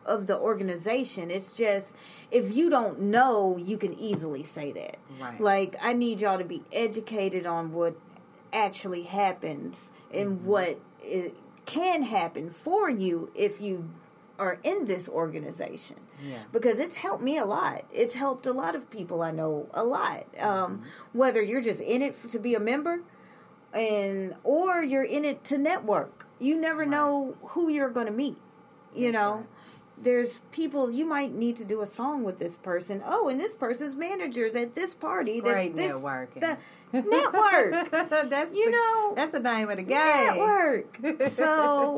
of the organization it's just if you don't know you can easily say that Right. like i need y'all to be educated on what actually happens and Mm-hmm. what it can happen for you if you are in this organization Yeah. because it's helped me a lot. It's helped a lot of people I know a lot. Um, whether you're just in it to be a member, and or you're in it to network. You never know who you're going to meet. You That's know. right. There's people you might need to do a song with this person. Oh, and this person's managers at this party. that's Great this, networking. The, network. *laughs* that's You the, know, that's the name of the game. network. *laughs* So,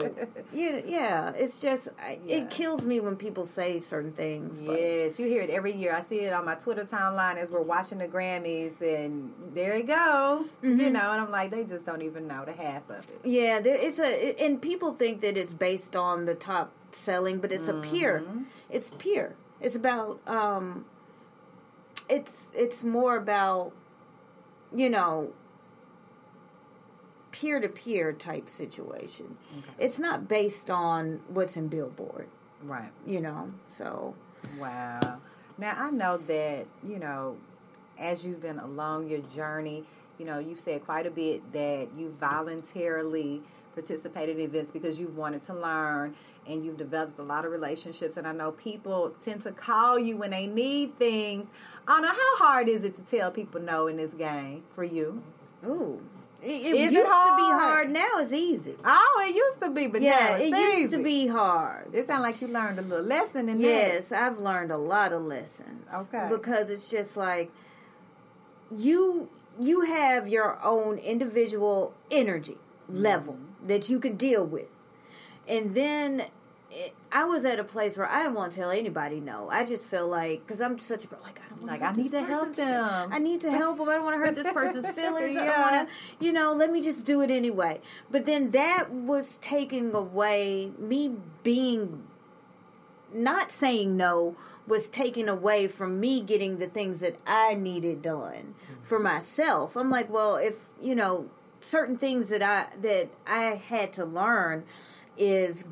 you, yeah, it's just I, Yeah. it kills me when people say certain things. But Yes, you hear it every year. I see it on my Twitter timeline as we're watching the Grammys, and there you go. Mm-hmm. You know, and I'm like, they just don't even know the half of it. Yeah, there, it's a and people think that it's based on the top selling, but it's a peer. Mm-hmm. It's peer. It's about um it's it's more about you know peer to peer type situation. It's not based on what's in Billboard, Right. you know. So Wow. Now I know that you know, as you've been along your journey, you know, you've said quite a bit that you voluntarily participated in events because you've wanted to learn and you've developed a lot of relationships. And I know people tend to call you when they need things. Anna, how hard is it to tell people no in this game for you? ooh. It, it used to be hard? Now it's easy. Oh, it used to be, but Yeah, now it it's used to be hard. It sounds like you learned a little lesson in that. Yes, I've learned a lot of lessons. Okay. Because it's just like you you have your own individual energy level Mm-hmm. that you can deal with. And then it, I was at a place where I didn't want to tell anybody no. I just feel like because I'm such a like I don't want Like, I need to help them. I need to *laughs* help them. I don't want to hurt this person's *laughs* feelings. I don't want to, you know. Let me just do it anyway. But then that was taking away me being not saying no was taken away from me getting the things that I needed done mm-hmm. for myself. I'm like, well, if you know certain things that I that I had to learn is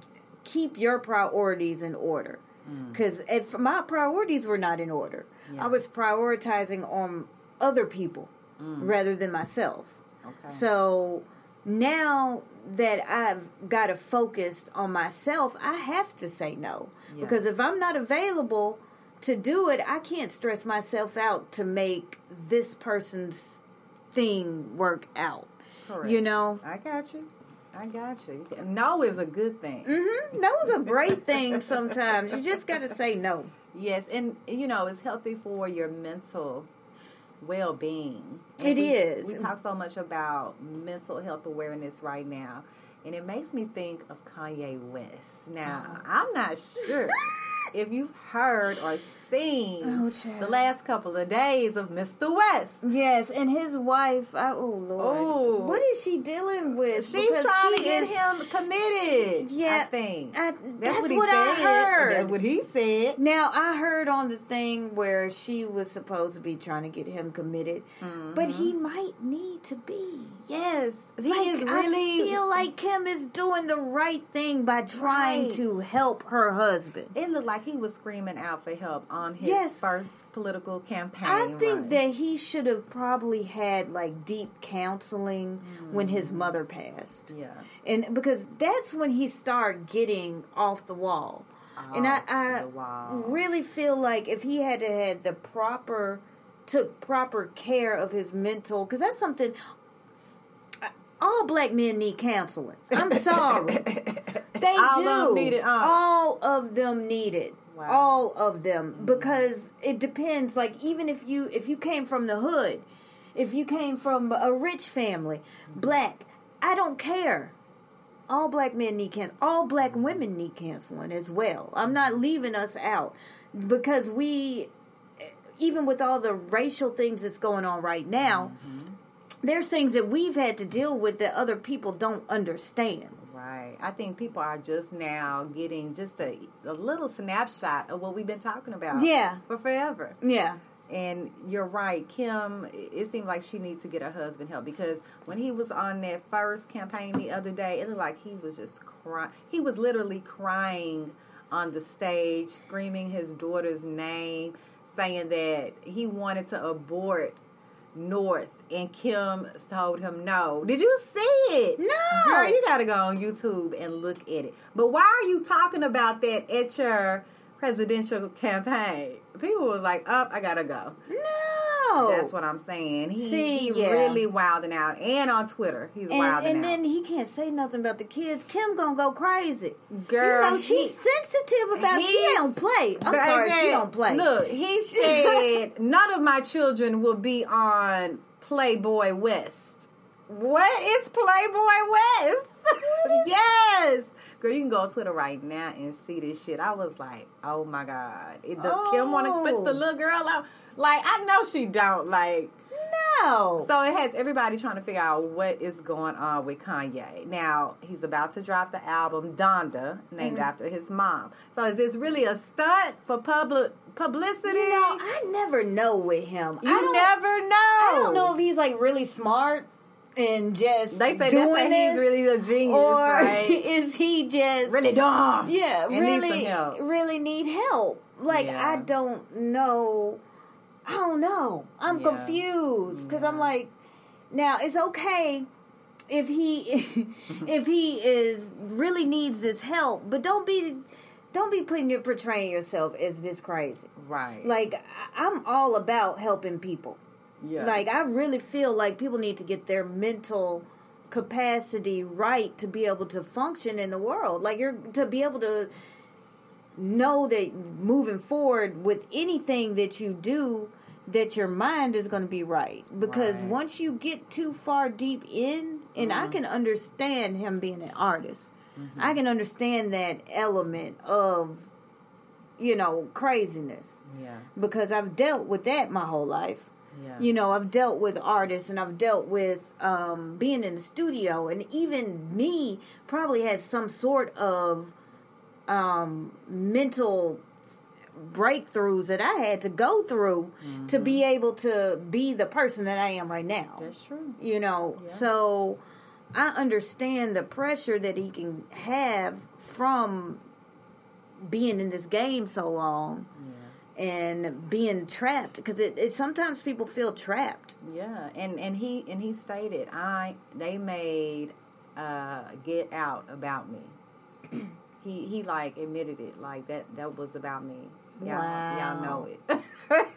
keep your priorities in order. Mm. Because if my priorities were not in order, Yeah. I was prioritizing on other people mm. rather than myself. Okay. So now that I've got to focus on myself, I have to say no. Yeah. Because if I'm not available to do it, I can't stress myself out to make this person's thing work out. Correct. You know? I got you. I got you. No is a good thing. hmm Those are great things sometimes. You just got to say no. Yes, and you know it's healthy for your mental well-being. It And we, is. We talk so much about mental health awareness right now, and it makes me think of Kanye West. Now, Uh-huh. I'm not sure *laughs* if you've heard or seen Oh, the last couple of days of Mr. West. Yes, and his wife, I, oh Lord. Oh. What is she dealing with? She's Because trying to get is- him committed. I Yeah, think I- that's he what I heard. That's what he said. Now I heard on the thing where she was supposed to be trying to get him committed, but mm-hmm. he might need to be. Yes, he Like, is really. I feel like Kim is doing the right thing by trying Right. to help her husband. It looked like he was screaming out for help on his Yes. first political campaign. I think that he should have probably had like deep counseling when his mm. mother passed. Yeah. and because that's when he started getting off the wall. and I, I really feel like if he had to had the proper took proper care of his mental because that's something all black men need counseling. I'm sorry, *laughs* they All do. of it, uh. All of them need it. Wow. All of them because it depends. Like even if you if you came from the hood, if you came from a rich family, black, I don't care. All black men need cancer. All black women need counseling as well. I'm not leaving us out because we, even with all the racial things that's going on right now, there's things that we've had to deal with that other people don't understand. Right. I think people are just now getting just a, a little snapshot of what we've been talking about. Yeah. For forever. Yeah. And you're right, Kim. It seemed like she needs to get her husband help because when he was on that first campaign the other day, it looked like he was just crying. He was literally crying on the stage, screaming his daughter's name, saying that he wanted to abort North, and Kim told him no. Did you see it? No. Girl, you got to go on YouTube and look at it. But why are you talking about that at your presidential campaign? People was like, "Up, I gotta go." No. That's what I'm saying. He, See, he yeah. really wilding out, and on Twitter, he's and, wilding and out. And then he can't say nothing about the kids. Kim gonna go crazy. Girl, you know she's he- sensitive about. She don't play. I'm sorry, she don't play. Look, he *laughs* said none of my children will be on Playboy West. What is Playboy West? *laughs* yes. Girl, you can go on Twitter right now and see this shit. I was like, oh my God. It, does Kim want to put the Oh. little girl out? Like, I know she don't. Like, no. so it has everybody trying to figure out what is going on with Kanye. Now he's about to drop the album Donda, named Mm-hmm. after his mom. So is this really a stunt for public publicity? you know, I never know with him. You I never know. I don't know if he's like really smart and just They say doing that's this, he's really a genius, or right? *laughs* is he just really dumb. yeah really help. really need help? Like Yeah. I don't know. Oh, I don't know. I'm Yeah. confused because I'm mm. like, now it's okay if he *laughs* if he is really needs this help, but don't be don't be putting your portraying yourself as this crazy. Right. Like I'm all about helping people. yeah. Like I really feel like people need to get their mental capacity right to be able to function in the world. Like you're to be able to know that moving forward with anything that you do that your mind is going to be right because Right. once you get too far deep in and I can understand him being an artist. I can understand that element of you know craziness yeah. because I've dealt with that my whole life. Yeah. You know, I've dealt with artists and I've dealt with um, being in the studio, and even me probably had some sort of um, mental breakthroughs that I had to go through to be able to be the person that I am right now. Mm-hmm. That's true. You know, Yeah. so I understand the pressure that he can have from being in this game so long Yeah. and being trapped because it, it sometimes people feel trapped. Yeah, and and he and he stated, I they made uh get out about me. He he like admitted it, like that that was about me. Y'all, y'all know it. *laughs*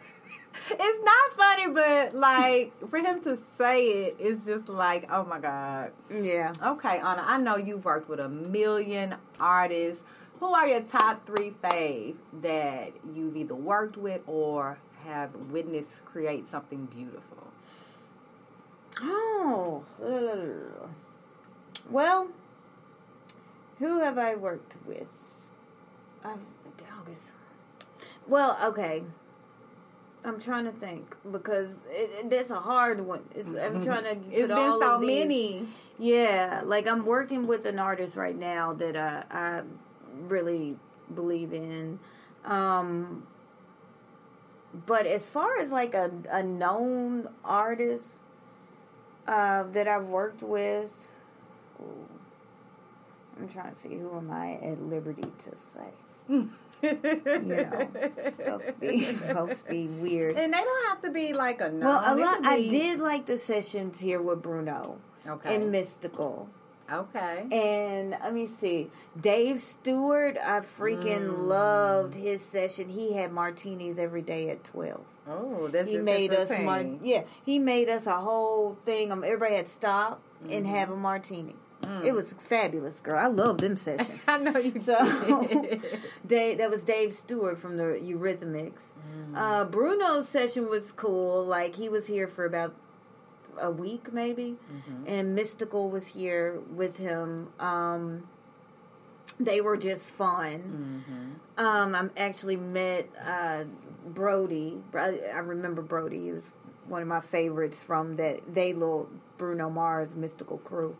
it's not funny, but like for him to say it, it's just like, oh my god. Yeah. Okay, Anna, I know you've worked with a million artists. Who are your top three fave that you've either worked with or have witnessed create something beautiful? Oh. Well, who have I worked with? I've, August. Well, okay. I'm trying to think because it, it, that's a hard one. It's, I'm *laughs* trying to. It's put been all so many. Yeah, like I'm working with an artist right now that I, I really believe in. Um, but as far as like a, a known artist uh, that I've worked with, ooh, I'm trying to see who am I at liberty to say. *laughs* You know, stuff be, *laughs* folks be weird. And they don't have to be like a no. Well, a lot. could I did like the sessions here with Bruno Okay. and Mystikal. okay. And let me see, Dave Stewart. I freaking Mm. loved his session. He had martinis every day at twelve. oh, that's He made us mar- yeah. He made us a whole thing. Um, everybody had to stop and Mm-hmm. have a martini. It was fabulous, girl. I love them sessions. *laughs* I know you So. *laughs* Dave, that was Dave Stewart from the Eurythmics. Uh, Bruno's session was cool. Like he was here for about a week, maybe, and Mystikal was here with him. Um, they were just fun. Um, I actually met uh, Brody. I, I remember Brody. He was one of my favorites from that they little Bruno Mars Mystikal crew,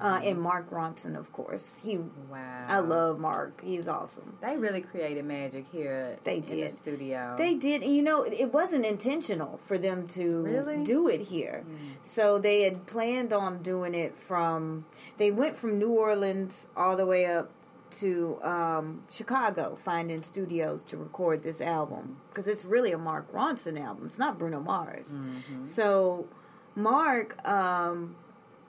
uh, and Mark Ronson, of course. He, Wow. I love Mark. He's awesome. They really created magic here They in the did. studio. They did, and you know, it wasn't intentional for them to Really? do it here. So they had planned on doing it from. They went from New Orleans all the way up to um, Chicago, finding studios to record this album because it's really a Mark Ronson album. It's not Bruno Mars. So Mark. Um,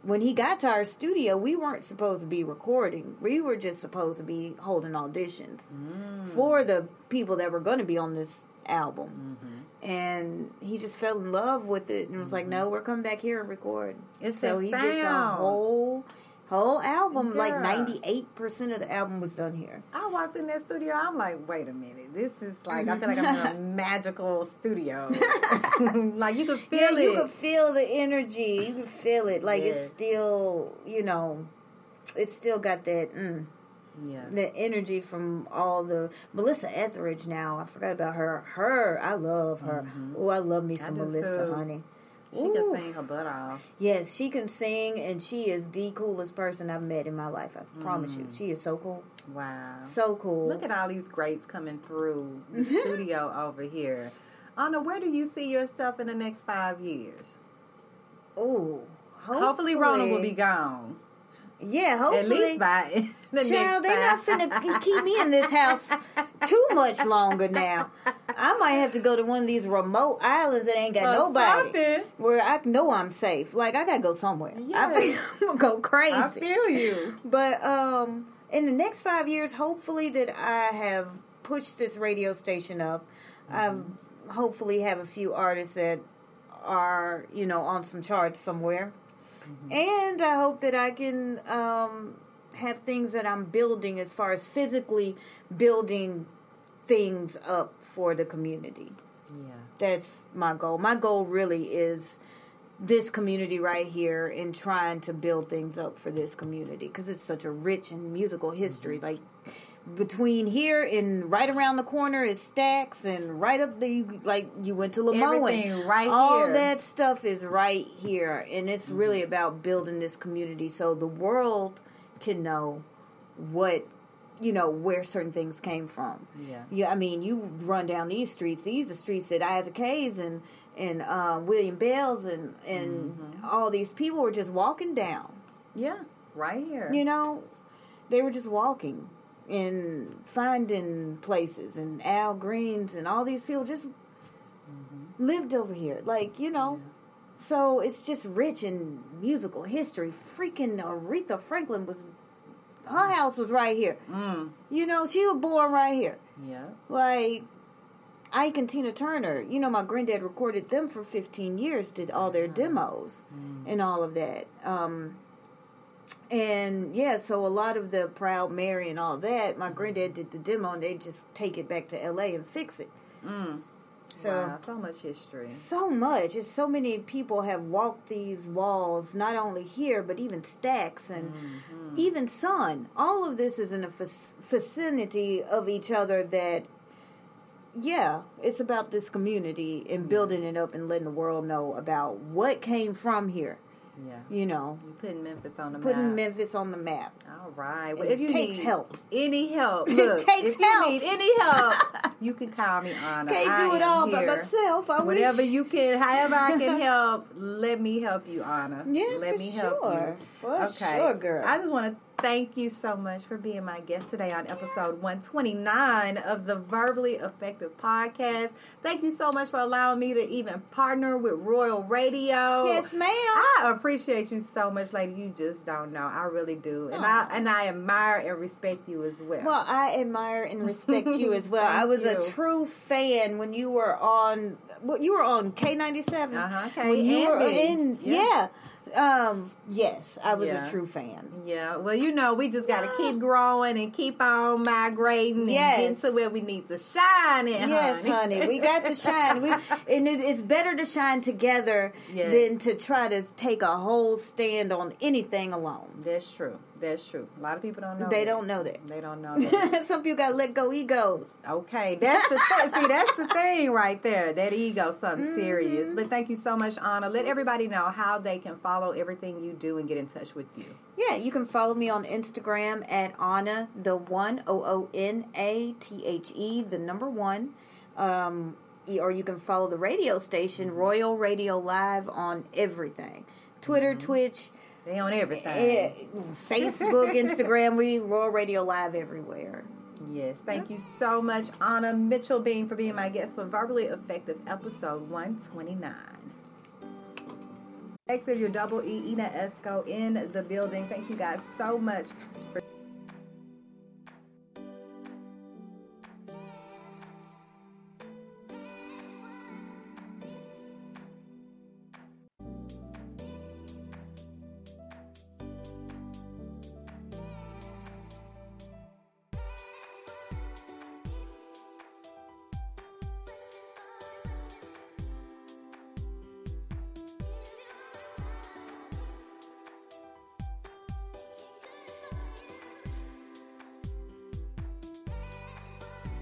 when he got to our studio, we weren't supposed to be recording. We were just supposed to be holding auditions mm. for the people that were going to be on this album. Mm-hmm. And he just fell in love with it and was like, mm-hmm. "No, we're coming back here and record." It's so he did the whole whole album. Like ninety eight percent of the album was done here. I walked in that studio. I'm like, wait a minute. This is like I feel like I'm in a *laughs* magical studio. *laughs* like you could feel yeah, it. you could feel the energy. You could feel it. Like it's still, you know, it's still got that. Mm, yeah. the energy from all the Melissa Etheridge. Now I forgot about her. Her, I love her. Oh, I love me some Melissa, too. honey. She Ooh. can sing her butt off. Yes, she can sing, and she is the coolest person I've met in my life. I promise you, mm. she is so cool, Wow. so cool. Look at all these greats coming through the *laughs* studio over here. Anna, where do you see yourself in the next five years? oh, hopefully, Hopefully, Rona will be gone. Yeah, hopefully. At least by Child, next they not finna keep me in this house *laughs* too much longer now. I might have to go to one of these remote islands that ain't got Or nobody. something. Where I know I'm safe. Like I gotta go somewhere. I Yes. think *laughs* I'm gonna go crazy. I feel you. But um, in the next five years, hopefully that I have pushed this radio station up. Mm-hmm. I hopefully have a few artists that are you know on some charts somewhere, Mm-hmm. and I hope that I can um, have things that I'm building as far as physically building things up for the community Yeah. that's my goal. My goal really is this community right here and trying to build things up for this community because it's such a rich and musical history. Mm-hmm. Like between here and right around the corner is Stax, and right up there, you, like you went to Lemoyne. Right All here. Mm-hmm. that stuff is right here, and it's really about building this community so the world can know what you know where certain things came from. Yeah. Yeah, I mean, you run down these streets. These are streets that Isaac Hayes and and uh, William Bells and and Mm-hmm. all these people were just walking down. Yeah. Right here. You know, they were just walking and finding places. And Al Greens and all these people just Mm-hmm. lived over here. Like you know. So it's just rich in musical history. Freaking Aretha Franklin was, her house was right here. Mm. You know, she was born right here. Yeah. Like Ike and Tina Turner, you know, my granddad recorded them for 15 years, did all their demos and all of that. Um, and yeah, so a lot of the Proud Mary and all that, my granddad did the demo and they just take it back to LA and fix it. Mm. So wow. So much history. so much. It's so many people have walked these walls, not only here, but even Stax and mm-hmm. even Sun. All of this is in a vicinity of each other that, yeah, it's about this community and mm. building it up and letting the world know about what came from here. Yeah. You know, You putting Memphis on the map. putting map. Memphis on the map. All right. Well, It if you takes need help. any help, *laughs* It takes if you help. need any help, *laughs* you can call me Anna. Can't I do it all by myself. I Whatever wish. you can, however I can *laughs* help, let me help you, Anna. Yeah, let for me help sure. you. For okay, sure, girl. I just want to thank you so much for being my guest today on episode 129 of the Verbally Effective Podcast. Thank you so much for allowing me to even partner with Royal Radio. Yes, ma'am. I appreciate you so much, lady. You just don't know. I really do, and I and I admire and respect you as well. Well, I admire and respect you as well. *laughs* I was you. a true fan when you were on. Well, you were on K ninety seven. Uh-huh, When you were in, Yeah. yeah. Um, yes, I was Yeah. a true fan. Yeah, well, you know, we just got to keep growing and keep on migrating Yes. and get to where we need to shine in, Yes, honey. honey, we got to shine. We, *laughs* and it, it's better to shine together Yes. than to try to take a whole stand on anything alone. That's true. That's true. A lot of people don't know. They that. don't know that. They don't know *laughs* that. Some people gotta let go egos. Okay, that's the th- see. That's the thing right there. That ego, something Mm-hmm. serious. But thank you so much, Anna. Let everybody know how they can follow everything you do and get in touch with you. Yeah, you can follow me on Instagram at Anna the one O O N A T H E the number one, um, or you can follow the radio station Royal Radio Live on everything, Twitter, Twitch, They on everything. eh, Facebook, Instagram. We Royal Radio Live everywhere. Yes, thank you so much, Anna Mitchell Bean, for being my guest for Verbally Effective episode 129. Effective, your double E, Ina Esco in the building. Thank you guys so much